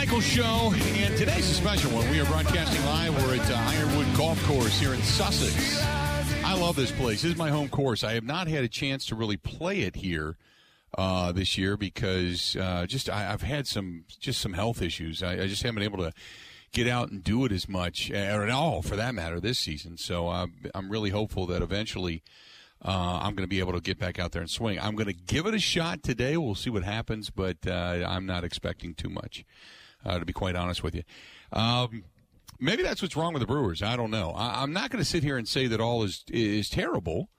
Michaels Show, and today's a special one. We are broadcasting live. We're at uh, Ironwood Golf Course here in Sussex. I love this place. This is my home course. I have not had a chance to really play it here uh, this year because uh, just I, have had some just some health issues. I, I, just haven't been able to get out and do it as much, or at all for that matter, this season. So uh, I'm really hopeful that eventually uh, I'm going to be able to get back out there and swing. I'm going to give it a shot today. We'll see what happens, but uh, I'm not expecting too much, uh, to be quite honest with you. Um, maybe that's what's wrong with the Brewers. I don't know. I, am not going to sit here and say that all is is terrible,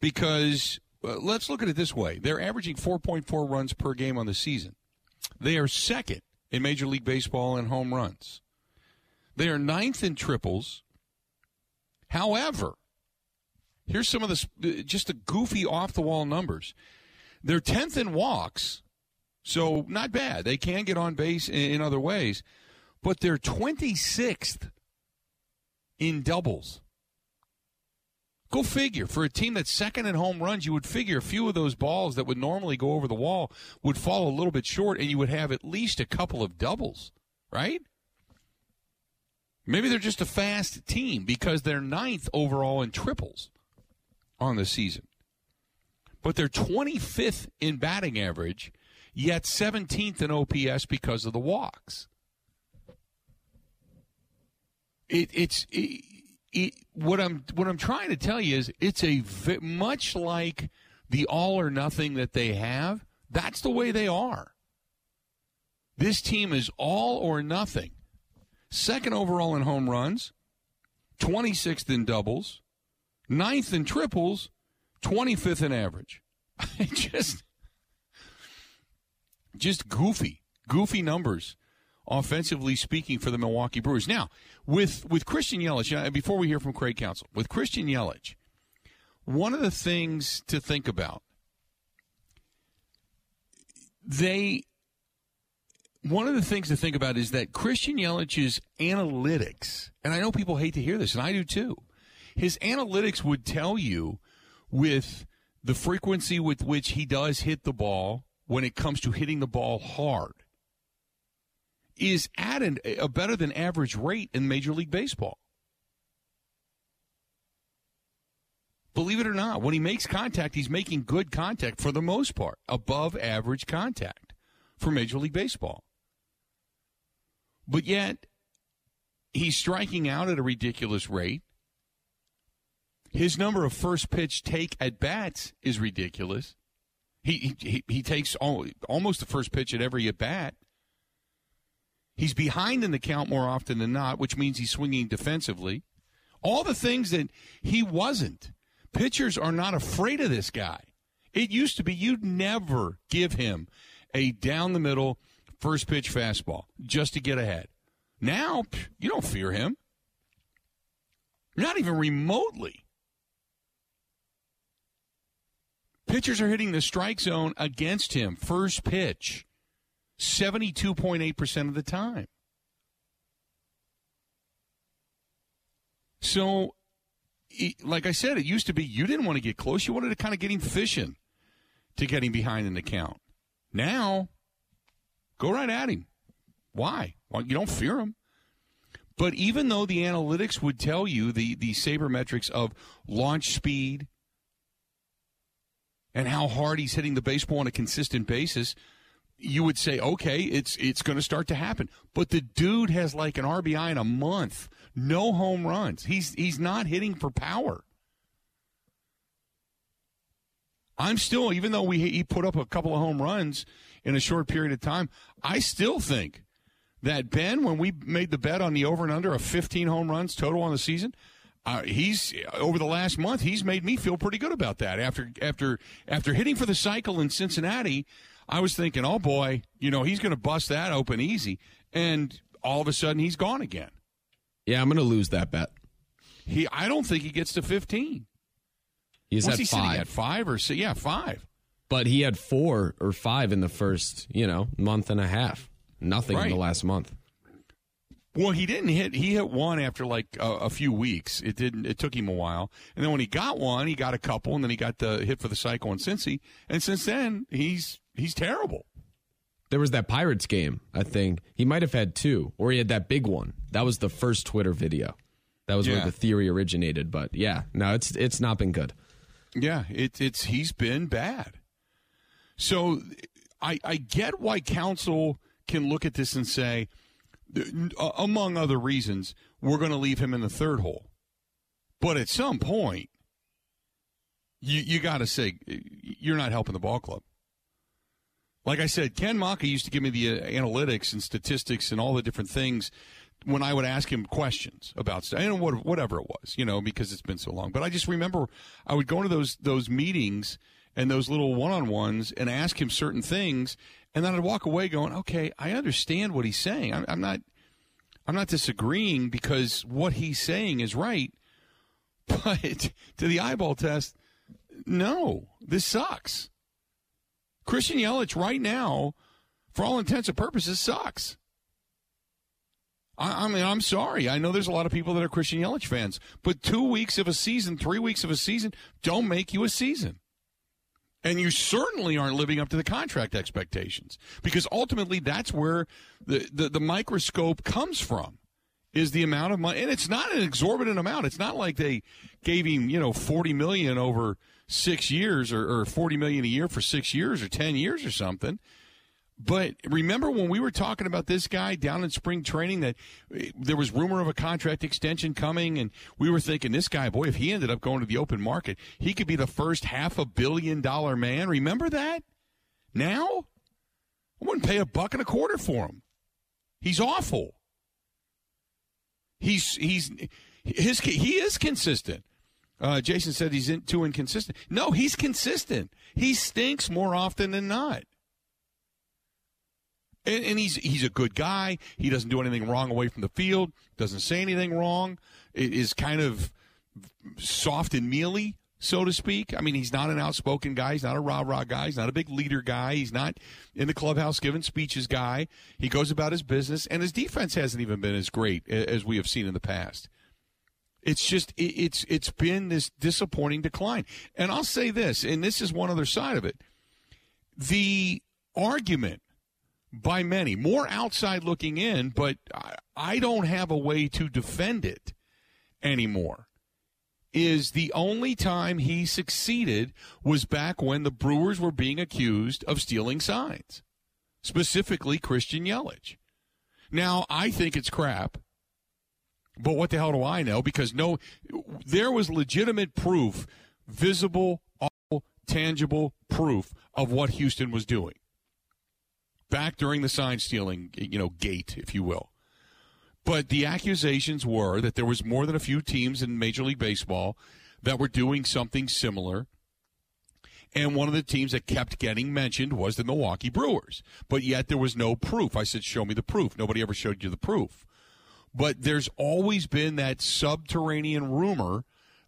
because uh, let's look at it this way: they're averaging 4.4 runs per game on the season. They are second in Major League Baseball in home runs. They are ninth in triples. However, Here's some of the just the goofy off the wall numbers. They're 10th in walks, so not bad. They can get on base in, other ways, but they're 26th in doubles. Go figure. For a team that's second in home runs, you would figure a few of those balls that would normally go over the wall would fall a little bit short, and you would have at least a couple of doubles, right? Maybe they're just a fast team because they're ninth overall in triples on the season. But they're 25th in batting average, yet 17th in OPS because of the walks. It, it's it, it, what I'm what I'm trying to tell you is it's a much like the all or nothing that they have. That's the way they are. This team is all or nothing. Second overall in home runs, 26th in doubles, ninth in triples, 25th in average. I just, just goofy, goofy numbers, offensively speaking, for the Milwaukee Brewers. Now, with with Christian Yelich, uh, before we hear from Craig Counsell, with Christian Yelich, one of the things to think about, they one of the things to think about is that Christian Yelich's analytics, and I know people hate to hear this, and I do too his analytics would tell you with the frequency with which he does hit the ball when it comes to hitting the ball hard is at an, a better than average rate in Major League Baseball. Believe it or not, when he makes contact, he's making good contact for the most part, above average contact for Major League Baseball. But yet, he's striking out at a ridiculous rate. His number of first pitch take at bats is ridiculous. He he, he takes almost the first pitch at every at bat. He's behind in the count more often than not, which means he's swinging defensively. All the things that he wasn't. Pitchers are not afraid of this guy. It used to be you'd never give him a down the middle first pitch fastball just to get ahead. Now, you don't fear him. Not even remotely. Pitchers are hitting the strike zone against him first pitch 72.8% of the time. So, like I said, it used to be you didn't want to get close. You wanted to kind of get him fishing to get him behind in the count. Now, go right at him. Why? Well, you don't fear him. But even though the analytics would tell you the, the sabermetrics of launch speed, and how hard he's hitting the baseball on a consistent basis, you would say, okay, it's it's going to start to happen. But the dude has like an RBI in a month, no home runs. He's he's not hitting for power. I'm still, even though we he put up a couple of home runs in a short period of time, I still think that Ben, when we made the bet on the over and under of 15 home runs total on the season, uh, he's over the last month he's made me feel pretty good about that. After after after hitting for the cycle in Cincinnati I was thinking oh boy you know he's going to bust that open easy. And all of a sudden he's gone again. Yeah I'm going to lose that bet. He I don't think he gets to 15 he's What's at he five. at five or six? yeah five. But he had four or five in the first you know month and a half. Nothing right. in the last month well, he didn't hit. He hit one after like a, a, few weeks. It didn't. It took him a while, and then when he got one, he got a couple, and then he got the hit for the cycle in Cincy. And since then, he's he's terrible. There was that Pirates game, I think. He might have had two, or he had that big one. That was the first Twitter video. That was Yeah. where the theory originated. But yeah, no, it's it's not been good. Yeah, it, it's he's been bad. So I I get why Counsell can look at this and say, among other reasons, we're going to leave him in the third hole. But at some point, you you got to say you're not helping the ball club. Like I said, Ken Maka used to give me the uh, analytics and statistics and all the different things when I would ask him questions about stuff, and what, whatever it was, you know, because it's been so long. But I just remember I would go into those those meetings and those little one on ones and ask him certain things, and then I'd walk away going, "Okay, I understand what he's saying. I'm, I'm not, I'm not disagreeing because what he's saying is right." But to the eyeball test, no, this sucks. Christian Yelich right now, for all intents and purposes, sucks. I, I mean, I'm sorry. I know there's a lot of people that are Christian Yelich fans, but two weeks of a season, three weeks of a season, don't make you a season. And you certainly aren't living up to the contract expectations because ultimately that's where the, the, the microscope comes from is the amount of money. And it's not an exorbitant amount. It's not like they gave him, you know, 40 million over six years or, or 40 million a year for six years or 10 years or something. But remember when we were talking about this guy down in spring training that eh, there was rumor of a contract extension coming, and we were thinking this guy, boy, if he ended up going to the open market, he could be the first half a billion dollar man. Remember that? Now, I wouldn't pay a buck and a quarter for him. He's awful. He's he's his he is consistent. Uh, Jason said he's in, too inconsistent. No, he's consistent. He stinks more often than not. And, and he's he's a good guy. He doesn't do anything wrong away from the field. Doesn't say anything wrong. It is kind of soft and mealy, so to speak. I mean, he's not an outspoken guy. He's not a rah rah guy. He's not a big leader guy. He's not in the clubhouse giving speeches guy. He goes about his business, and his defense hasn't even been as great as we have seen in the past. It's just it, it's it's been this disappointing decline. And I'll say this, and this is one other side of it. The argument by many, more outside looking in, but I, don't have a way to defend it anymore. Is the only time he succeeded was back when the Brewers were being accused of stealing signs, specifically Christian Yelich. Now, I think it's crap, but what the hell do I know? Because no, there was legitimate proof, visible, all tangible proof of what Houston was doing back during the sign stealing, you know, gate, if you will. But the accusations were that there was more than a few teams in Major League Baseball that were doing something similar. And one of the teams that kept getting mentioned was the Milwaukee Brewers. But yet there was no proof. I said, show me the proof. Nobody ever showed you the proof. But there's always been that subterranean rumor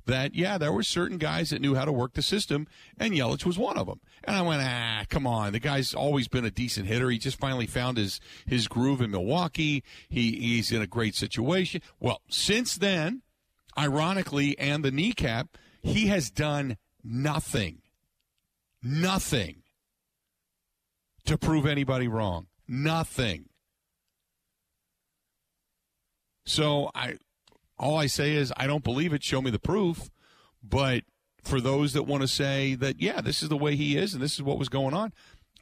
that, yeah, there were certain guys that knew how to work the system, and Yelich was one of them. And I went, ah, come on. The guy's always been a decent hitter. He just finally found his, his groove in Milwaukee. He, he's in a great situation. Well, since then, ironically, and the kneecap, he has done nothing, nothing to prove anybody wrong. Nothing. So I, all I say is I don't believe it. Show me the proof. But for those that want to say that, yeah, this is the way he is and this is what was going on,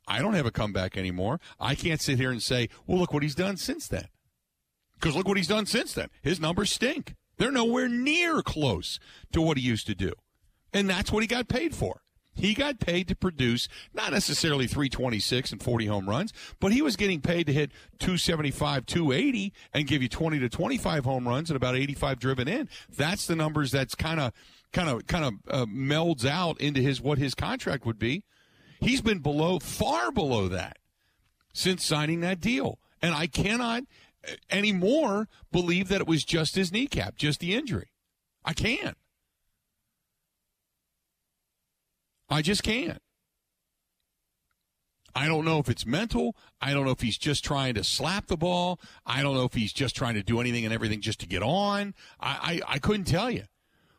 I don't have a comeback anymore. I can't sit here and say, well, look what he's done since then. Because look what he's done since then. His numbers stink. They're nowhere near close to what he used to do. And that's what he got paid for. He got paid to produce not necessarily 326 and 40 home runs, but he was getting paid to hit 275, 280 and give you 20 to 25 home runs and about 85 driven in. That's the numbers that's kind of kind of kind of uh, melds out into his what his contract would be. He's been below far below that since signing that deal. And I cannot uh, anymore believe that it was just his kneecap, just the injury. I can't. I just can't. I don't know if it's mental. I don't know if he's just trying to slap the ball. I don't know if he's just trying to do anything and everything just to get on. I, I, I couldn't tell you.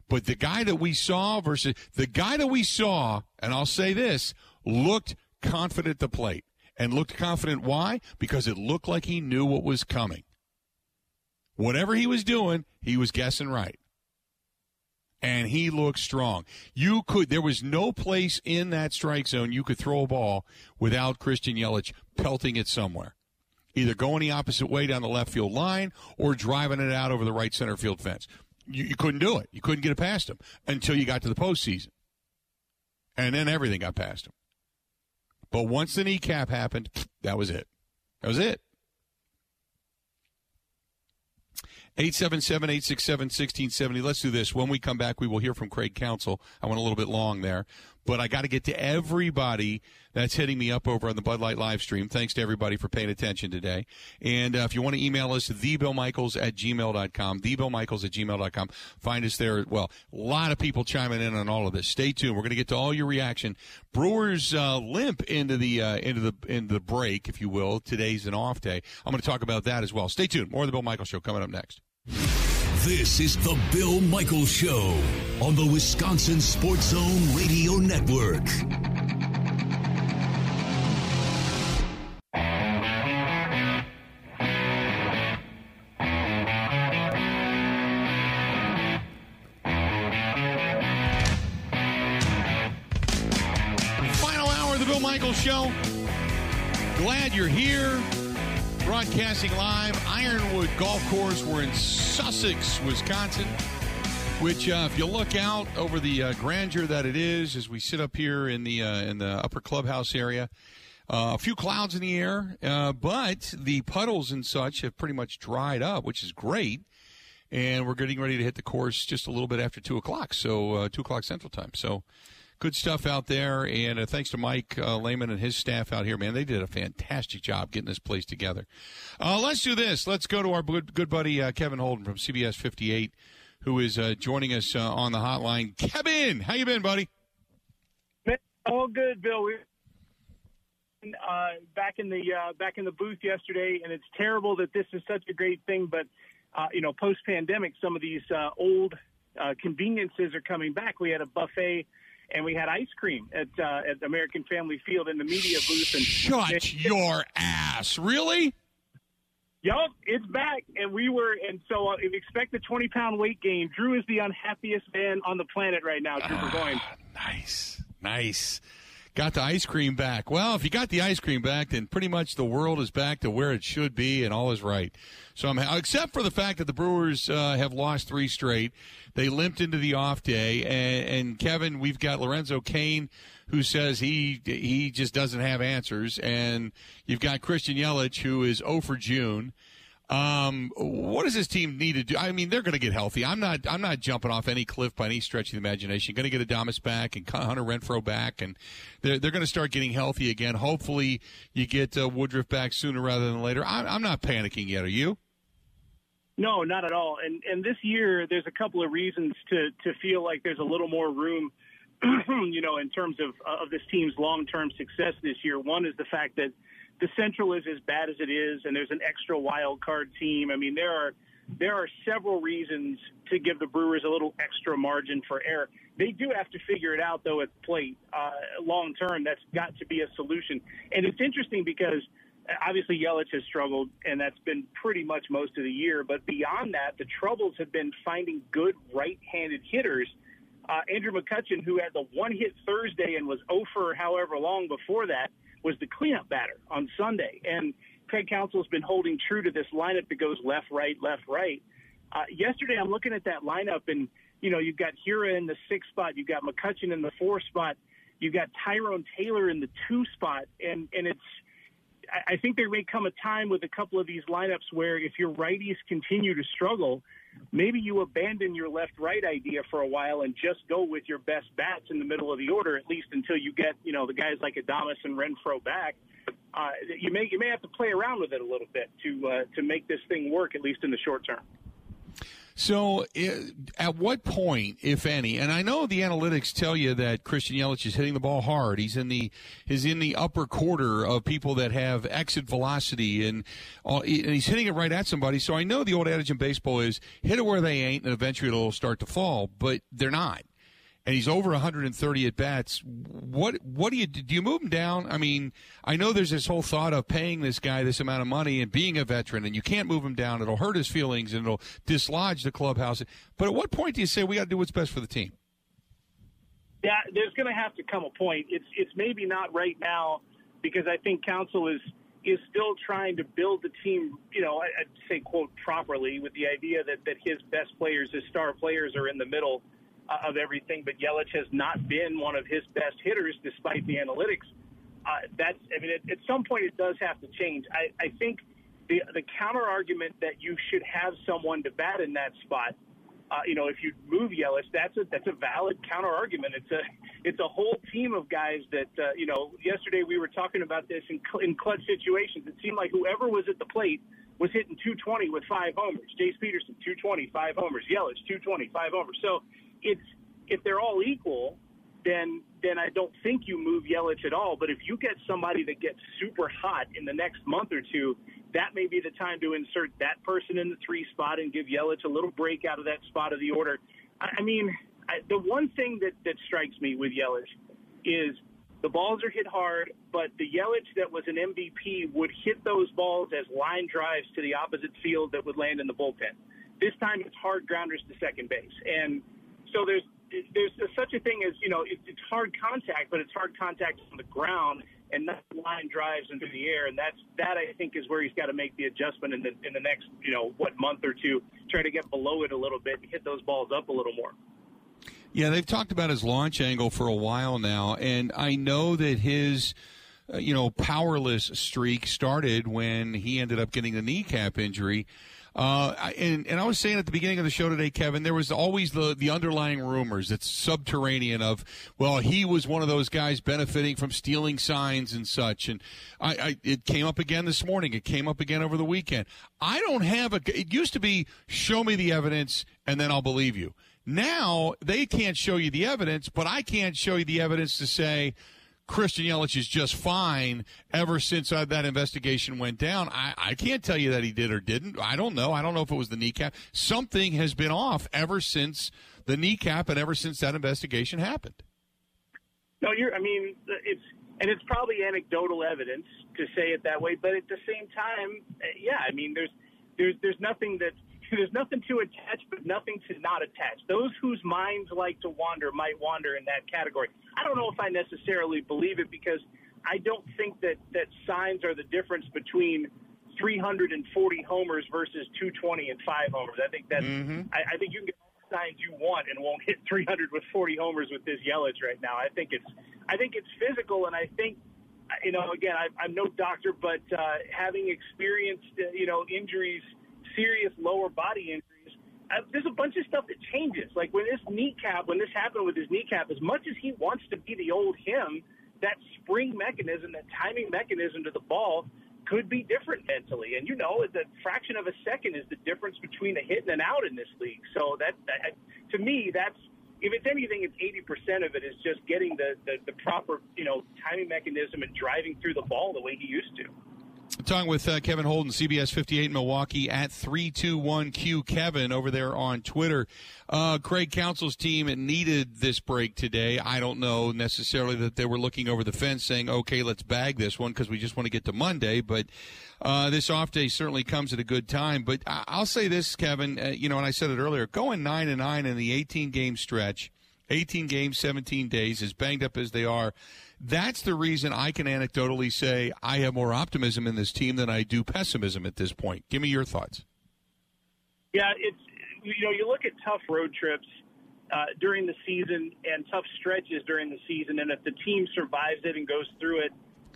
But the guy that we saw versus the guy that we saw, and I'll say this, looked confident at the plate. and looked confident. Why? Because it looked like he knew what was coming. Whatever he was doing, he was guessing right. And he looked strong. You could, there was no place in that strike zone you could throw a ball without Christian Yelich pelting it somewhere. Either going the opposite way down the left field line or driving it out over the right center field fence. You, you couldn't do it. You couldn't get it past him until you got to the postseason. And then everything got past him. But once the kneecap happened, that was it. That was it. 877 867 1670. Let's do this. When we come back, we will hear from Craig Counsell. I went a little bit long there, but I got to get to everybody that's hitting me up over on the Bud Light live stream. Thanks to everybody for paying attention today. And uh, if you want to email us, thebillmichaels at gmail.com, thebillmichaels at gmail.com. Find us there. Well, a lot of people chiming in on all of this. Stay tuned. We're going to get to all your reaction. Brewers uh, limp into the uh, into the into the break, if you will. Today's an off day. I'm going to talk about that as well. Stay tuned. More of the Bill Michaels Show coming up next. This is the Bill Michaels Show on the Wisconsin Sports Zone Radio Network. Final hour of the Bill Michaels Show. Glad you're here. Broadcasting live, Ironwood Golf Course. We're in Sussex, Wisconsin. Which, uh, if you look out over the uh, grandeur that it is, as we sit up here in the uh, in the upper clubhouse area, uh, a few clouds in the air, uh, but the puddles and such have pretty much dried up, which is great. And we're getting ready to hit the course just a little bit after two o'clock, so uh, two o'clock Central Time. So good stuff out there. And uh, thanks to Mike uh, Lehman and his staff out here, man. They did a fantastic job getting this place together. Uh, let's do this. Let's go to our good, good buddy uh, Kevin Holden from CBS 58, who is uh, joining us uh, on the hotline. Kevin, how you been, buddy? All good, Bill. We uh, back in the uh, back in the booth yesterday, and it's terrible that this is such a great thing. But uh, you know, post pandemic, some of these old conveniences are coming back. We had a buffet and we had ice cream at uh, at American Family Field in the media booth. And Shut your ass! Really? Yup, it's back, and we were, and so uh, expect the twenty pound weight gain. Drew is the unhappiest man on the planet right now. Drew Burgoyne. Nice, nice. Got the ice cream back. Well, if you got the ice cream back, then pretty much the world is back to where it should be, and all is right. So I'm, except for the fact that the Brewers uh, have lost three straight, they limped into the off day, and, and Kevin, we've got Lorenzo Cain, who says he he just doesn't have answers, and you've got Christian Yelich, who is 0 for June. Um, what does this team need to do? I mean, they're going to get healthy. I'm not. I'm not jumping off any cliff by any stretch of the imagination. Going to get Adames back and Hunter Renfroe back, and they're they're going to start getting healthy again. Hopefully, you get uh, Woodruff back sooner rather than later. I'm, I'm not panicking yet. Are you? No, not at all. And and this year, there's a couple of reasons to to feel like there's a little more room. you know, in terms of of this team's long term success this year. One is the fact that the Central is as bad as it is, and there's an extra wild card team. I mean, there are there are several reasons to give the Brewers a little extra margin for error. They do have to figure it out, though, at plate. Uh, long term, that's got to be a solution. And it's interesting because obviously Yelich has struggled, and that's been pretty much most of the year. But beyond that, the troubles have been finding good right-handed hitters. Uh, Andrew McCutchen, who had the one hit Thursday and was over however long before that, was the cleanup batter on Sunday. And Craig Counsell's been holding true to this lineup that goes left, right, left, right. Uh, yesterday, I'm looking at that lineup, and you know you've got Hiura in the sixth spot, you've got McCutchen in the four spot, you've got Tyrone Taylor in the two spot, and and it's. I think there may come a time with a couple of these lineups where if your righties continue to struggle, maybe you abandon your left-right idea for a while and just go with your best bats in the middle of the order, at least until you get you know the guys like Adames and Renfroe back. Uh, you may you may have to play around with it a little bit to uh, to make this thing work, at least in the short term. So, at what point, if any, and I know the analytics tell you that Christian Yelich is hitting the ball hard. He's in the he's in the upper quarter of people that have exit velocity, and uh, and he's hitting it right at somebody. So I know the old adage in baseball is hit it where they ain't, and eventually it'll start to fall. But they're not. And he's over 130 at bats. What what do you do? You move him down? I mean, I know there's this whole thought of paying this guy this amount of money and being a veteran, and you can't move him down. It'll hurt his feelings and it'll dislodge the clubhouse. But at what point do you say we got to do what's best for the team? Yeah, there's going to have to come a point. It's it's maybe not right now because I think Counsell is is still trying to build the team, you know, I'd say quote properly with the idea that that his best players, his star players, are in the middle of everything. But Yelich has not been one of his best hitters, despite the analytics. Uh, that's, I mean, at, at some point it does have to change. I, I think the the counter argument that you should have someone to bat in that spot uh, you know, if you move Yelich, that's a that's a valid counter argument. It's a it's a whole team of guys that uh, you know. Yesterday we were talking about this in in clutch situations. It seemed like whoever was at the plate was hitting 220 with five homers. Jace Peterson 220, five homers. Yelich 220, five homers. So it's if they're all equal, then then I don't think you move Yelich at all. But if you get somebody that gets super hot in the next month or two, that may be the time to insert that person in the three spot and give Yelich a little break out of that spot of the order. I mean, I, the one thing that, that strikes me with Yelich is the balls are hit hard, but the Yelich that was an MVP would hit those balls as line drives to the opposite field that would land in the bullpen. This time it's hard grounders to second base. And so there's there's such a thing as, you know, it's hard contact, but it's hard contact on the ground and not line drives into the air. And that's that I think is where he's got to make the adjustment in the in the next you know what month or two, try to get below it a little bit and hit those balls up a little more. Yeah, they've talked about his launch angle for a while now, and I know that his. Uh, you know, powerless streak started when he ended up getting the kneecap injury. Uh, and, and I was saying at the beginning of the show today, Kevin, there was always the, the underlying rumors that's subterranean of, well, he was one of those guys benefiting from stealing signs and such. And I, I it came up again this morning. It came up again over the weekend. I don't have a, it used to be show me the evidence and then I'll believe you. Now they can't show you the evidence, but I can't show you the evidence to say, Christian Yelich is just fine ever since uh, that investigation went down. I, I can't tell you that he did or didn't. I don't know. I don't know if it was the kneecap. Something has been off ever since the kneecap and ever since that investigation happened. No, you're. I mean, it's and it's probably anecdotal evidence to say it that way, but at the same time, yeah. I mean, there's there's there's nothing that there's nothing to attach, but nothing to not attach. Those whose minds like to wander might wander in that category. I don't know if I necessarily believe it because I don't think that that signs are the difference between 340 homers versus 220 and five homers. I think that mm-hmm. I, I think you can get all the signs you want and won't hit 300 with 40 homers with this Yelich right now. I think it's I think it's physical, and I think you know again I, I'm no doctor, but uh, having experienced uh, you know injuries serious lower body injuries. Uh, there's a bunch of stuff that changes. Like when this kneecap, when this happened with his kneecap, as much as he wants to be the old him, that spring mechanism, that timing mechanism to the ball could be different mentally. And you know, the fraction of a second is the difference between a hit and an out in this league. So that, that to me, that's if it's anything, it's eighty percent of it is just getting the, the the proper you know timing mechanism and driving through the ball the way he used to. Talking with uh, Kevin Holden, CBS 58 Milwaukee at 321Q Kevin over there on Twitter. Uh, Craig Counsell's team needed this break today. I don't know necessarily that they were looking over the fence saying, okay, let's bag this one because we just want to get to Monday. But uh, this off day certainly comes at a good time. But I'll say this, Kevin, uh, you know, and I said it earlier, going 9 and 9 in the 18 game stretch, 18 games, 17 days, as banged up as they are that's the reason I can anecdotally say I have more optimism in this team than I do pessimism at this point. Give me your thoughts. Yeah, it's you know you look at tough road trips uh, during the season and tough stretches during the season, and if the team survives it and goes through it,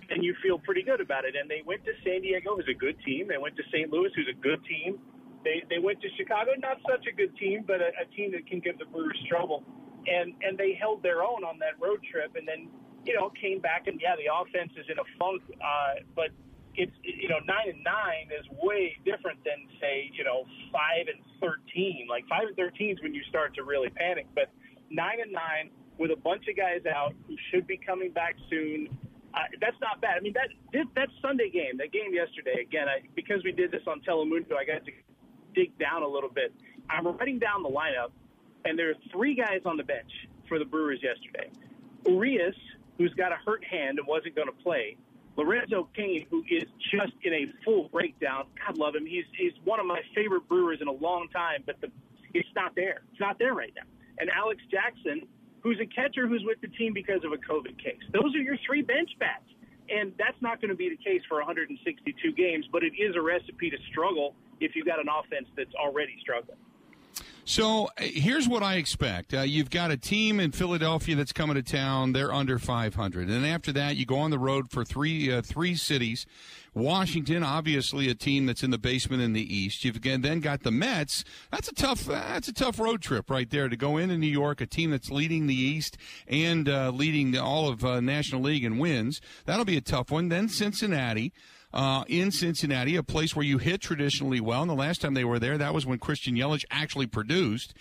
then you feel pretty good about it. And they went to San Diego, who's a good team. They went to St. Louis, who's a good team. They they went to Chicago, not such a good team, but a, a team that can give the Brewers trouble. And and they held their own on that road trip, and then you know, came back and yeah, the offense is in a funk, uh, but it's you know nine and nine is way different than say you know five and thirteen. Like five and thirteen is when you start to really panic, but nine and nine with a bunch of guys out who should be coming back soon. Uh, that's not bad. I mean that that Sunday game, that game yesterday. Again, I, because we did this on Telemundo, I got to dig down a little bit. I'm writing down the lineup, and there are three guys on the bench for the Brewers yesterday. Urias, who's got a hurt hand and wasn't going to play, Lorenzo Cain, who is just in a full breakdown. God love him. He's he's one of my favorite Brewers in a long time, but the it's not there. It's not there right now. And Alex Jackson, who's a catcher who's with the team because of a COVID case. Those are your three bench bats. And that's not going to be the case for 162 games, but it is a recipe to struggle if you've got an offense that's already struggling. So uh, here's what I expect. Uh, you've got a team in Philadelphia that's coming to town. They're under 500, and after that, you go on the road for three uh, three cities. Washington, obviously, a team that's in the basement in the East. You've again then got the Mets. That's a tough. That's a tough road trip right there to go into New York, a team that's leading the East and uh, leading all of uh, National League in wins. That'll be a tough one. Then Cincinnati uh, in Cincinnati, a place where you hit traditionally well. And the last time they were there, that was when Christian Yelich actually produced.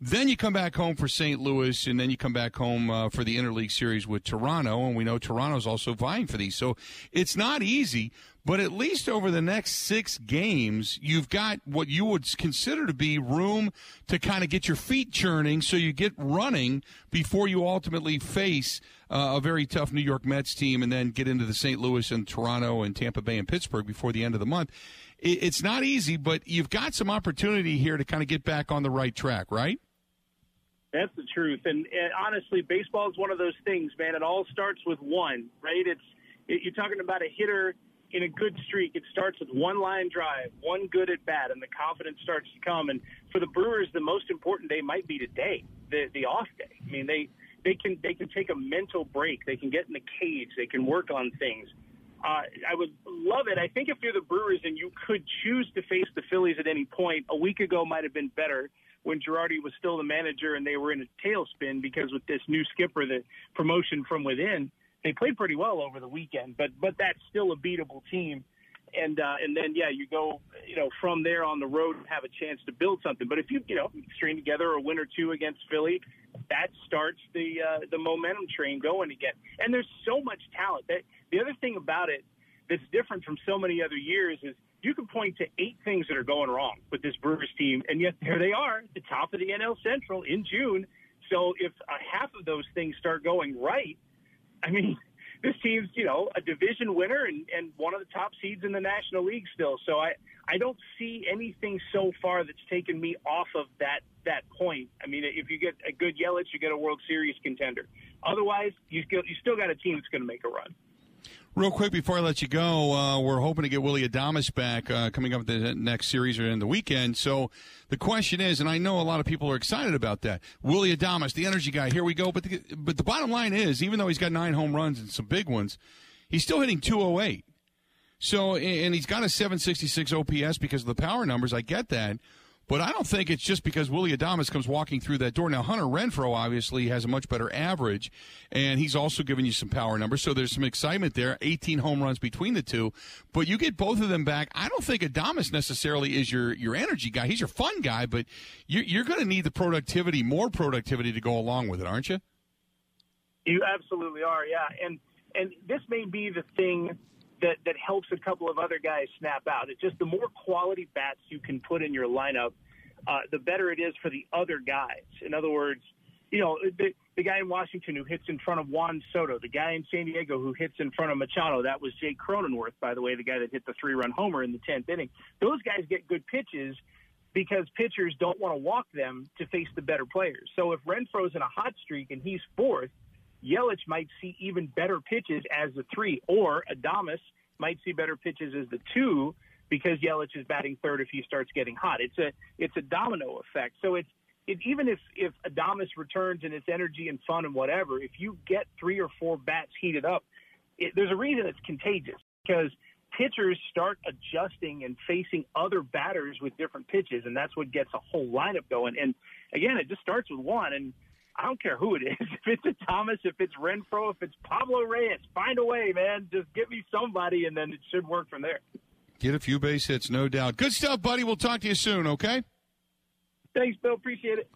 Then you come back home for St. Louis, and then you come back home uh, for the interleague series with Toronto, and we know Toronto's also vying for these. So it's not easy, but at least over the next six games, you've got what you would consider to be room to kind of get your feet churning so you get running before you ultimately face uh, a very tough New York Mets team and then get into the St. Louis and Toronto and Tampa Bay and Pittsburgh before the end of the month. It's not easy, but you've got some opportunity here to kind of get back on the right track, right? That's the truth. And, and honestly, baseball is one of those things, man. It all starts with one, right? It's it, you're talking about a hitter in a good streak, it starts with one line drive, one good at bat, and the confidence starts to come. And for the Brewers, the most important day might be today, the the off day. I mean, they they can they can take a mental break. They can get in the cage. They can work on things. Uh, I would love it. I think if you're the Brewers and you could choose to face the Phillies at any point, a week ago might have been better when Girardi was still the manager and they were in a tailspin because with this new skipper, the promotion from within they played pretty well over the weekend, but but that's still a beatable team. And uh, and then yeah, you go you know from there on the road and have a chance to build something. But if you you know string together a win or two against Philly, that starts the uh, the momentum train going again. And there's so much talent. That the other thing about it that's different from so many other years is you can point to eight things that are going wrong with this Brewers team, and yet there they are, at the top of the NL Central in June. So if half of those things start going right, I mean, this team's you know a division winner and, and one of the top seeds in the National League still. So I I don't see anything so far that's taken me off of that that point. I mean, if you get a good Yelich, you get a World Series contender. Otherwise, you still you still got a team that's going to make a run. Real quick before I let you go, uh, we're hoping to get Willie Adames back uh, coming up the next series or in the weekend. So the question is, and I know a lot of people are excited about that, Willie Adames, the energy guy. Here we go. But the, but the bottom line is, even though he's got nine home runs and some big ones, he's still hitting 208. So and he's got a 766 OPS because of the power numbers. I get that. But I don't think it's just because Willie Adames comes walking through that door. Now, Hunter Renfroe obviously has a much better average, and he's also giving you some power numbers. So there's some excitement there. 18 home runs between the two. But you get both of them back. I don't think Adames necessarily is your, your energy guy. He's your fun guy, but you're, you're going to need the productivity, more productivity to go along with it, aren't you? You absolutely are, yeah. And and this may be the thing that that helps a couple of other guys snap out. It's just the more quality bats you can put in your lineup, uh, the better it is for the other guys. In other words, you know the the guy in Washington who hits in front of Juan Soto, the guy in San Diego who hits in front of Machado. That was Jake Cronenworth, by the way, the guy that hit the three run homer in the tenth inning. Those guys get good pitches because pitchers don't want to walk them to face the better players. So if Renfroe's in a hot streak and he's fourth, Yelich might see even better pitches as the three, or Adames might see better pitches as the two because Yelich is batting third if he starts getting hot. It's a it's a domino effect. So it's it, even if if Adames returns and it's energy and fun and whatever, if you get three or four bats heated up, it, there's a reason it's contagious because pitchers start adjusting and facing other batters with different pitches, and that's what gets a whole lineup going. And again, it just starts with one and I don't care who it is. If it's a Thomas, if it's Renfroe, if it's Pablo Reyes, find a way, man. Just get me somebody, and then it should work from there. Get a few base hits, no doubt. Good stuff, buddy. We'll talk to you soon, okay? Thanks, Bill. Appreciate it.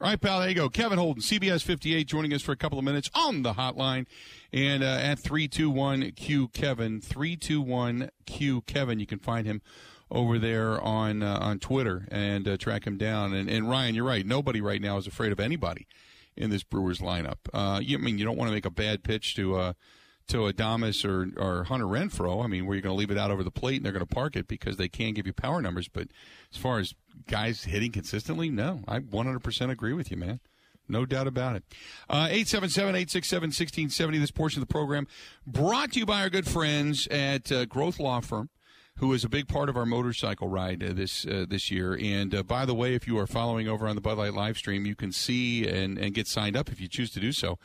All right, pal. There you go. Kevin Holden, CBS 58, joining us for a couple of minutes on the hotline. And uh, at 321Q Kevin, 321Q Kevin, you can find him over there on uh, on Twitter and uh, track him down. And, and Ryan, you're right. Nobody right now is afraid of anybody in this Brewers lineup. Uh, you I mean you don't want to make a bad pitch to uh, to Adames or, or Hunter Renfroe. I mean, where you're going to leave it out over the plate and they're going to park it because they can give you power numbers. But as far as guys hitting consistently, no, I 100% agree with you, man. No doubt about it. Uh, 877 867 1670. This portion of the program brought to you by our good friends at uh, Growth Law Firm who is a big part of our motorcycle ride uh, this uh, this year. And uh, by the way, if you are following over on the Bud Light live stream, you can see and, and get signed up if you choose to do so.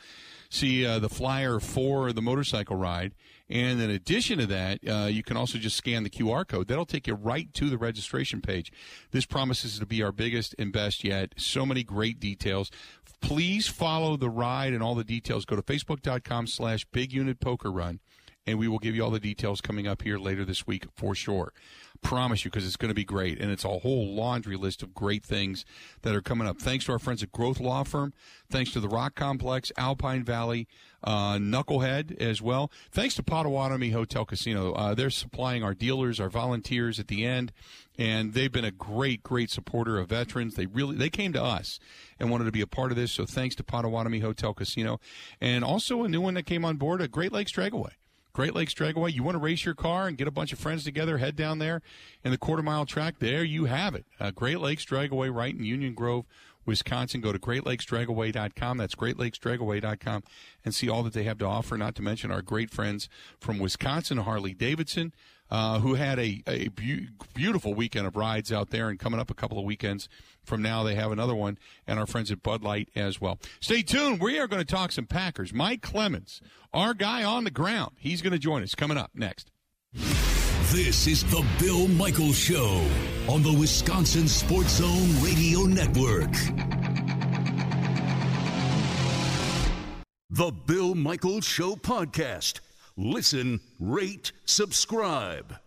See uh, the flyer for the motorcycle ride. And in addition to that, uh, you can also just scan the QR code. That'll take you right to the registration page. This promises to be our biggest and best yet. So many great details. Please follow the ride and all the details. Go to facebook.com slash big unit poker run and we will give you all the details coming up here later this week for sure. Promise you, because it's going to be great, and it's a whole laundry list of great things that are coming up. Thanks to our friends at Growth Law Firm, thanks to the Rock Complex, Alpine Valley, uh, Knucklehead as well. Thanks to Potawatomi Hotel Casino. Uh, they're supplying our dealers, our volunteers at the end, and they've been a great, great supporter of veterans. They really they came to us and wanted to be a part of this. So thanks to Potawatomi Hotel Casino, and also a new one that came on board, a Great Lakes Dragaway. Great Lakes Dragaway. You want to race your car and get a bunch of friends together, head down there in the quarter mile track. There you have it. Uh, Great Lakes Dragaway right in Union Grove, Wisconsin. Go to greatlakesdragaway.com. That's greatlakesdragaway.com and see all that they have to offer, not to mention our great friends from Wisconsin, Harley Davidson. Uh, who had a, a be- beautiful weekend of rides out there, and coming up a couple of weekends from now, they have another one, and our friends at Bud Light as well. Stay tuned. We are going to talk some Packers. Mike Clemens, our guy on the ground, he's going to join us coming up next. This is the Bill Michaels Show on the Wisconsin Sports Zone Radio Network. The Bill Michaels Show podcast. Listen, rate, subscribe.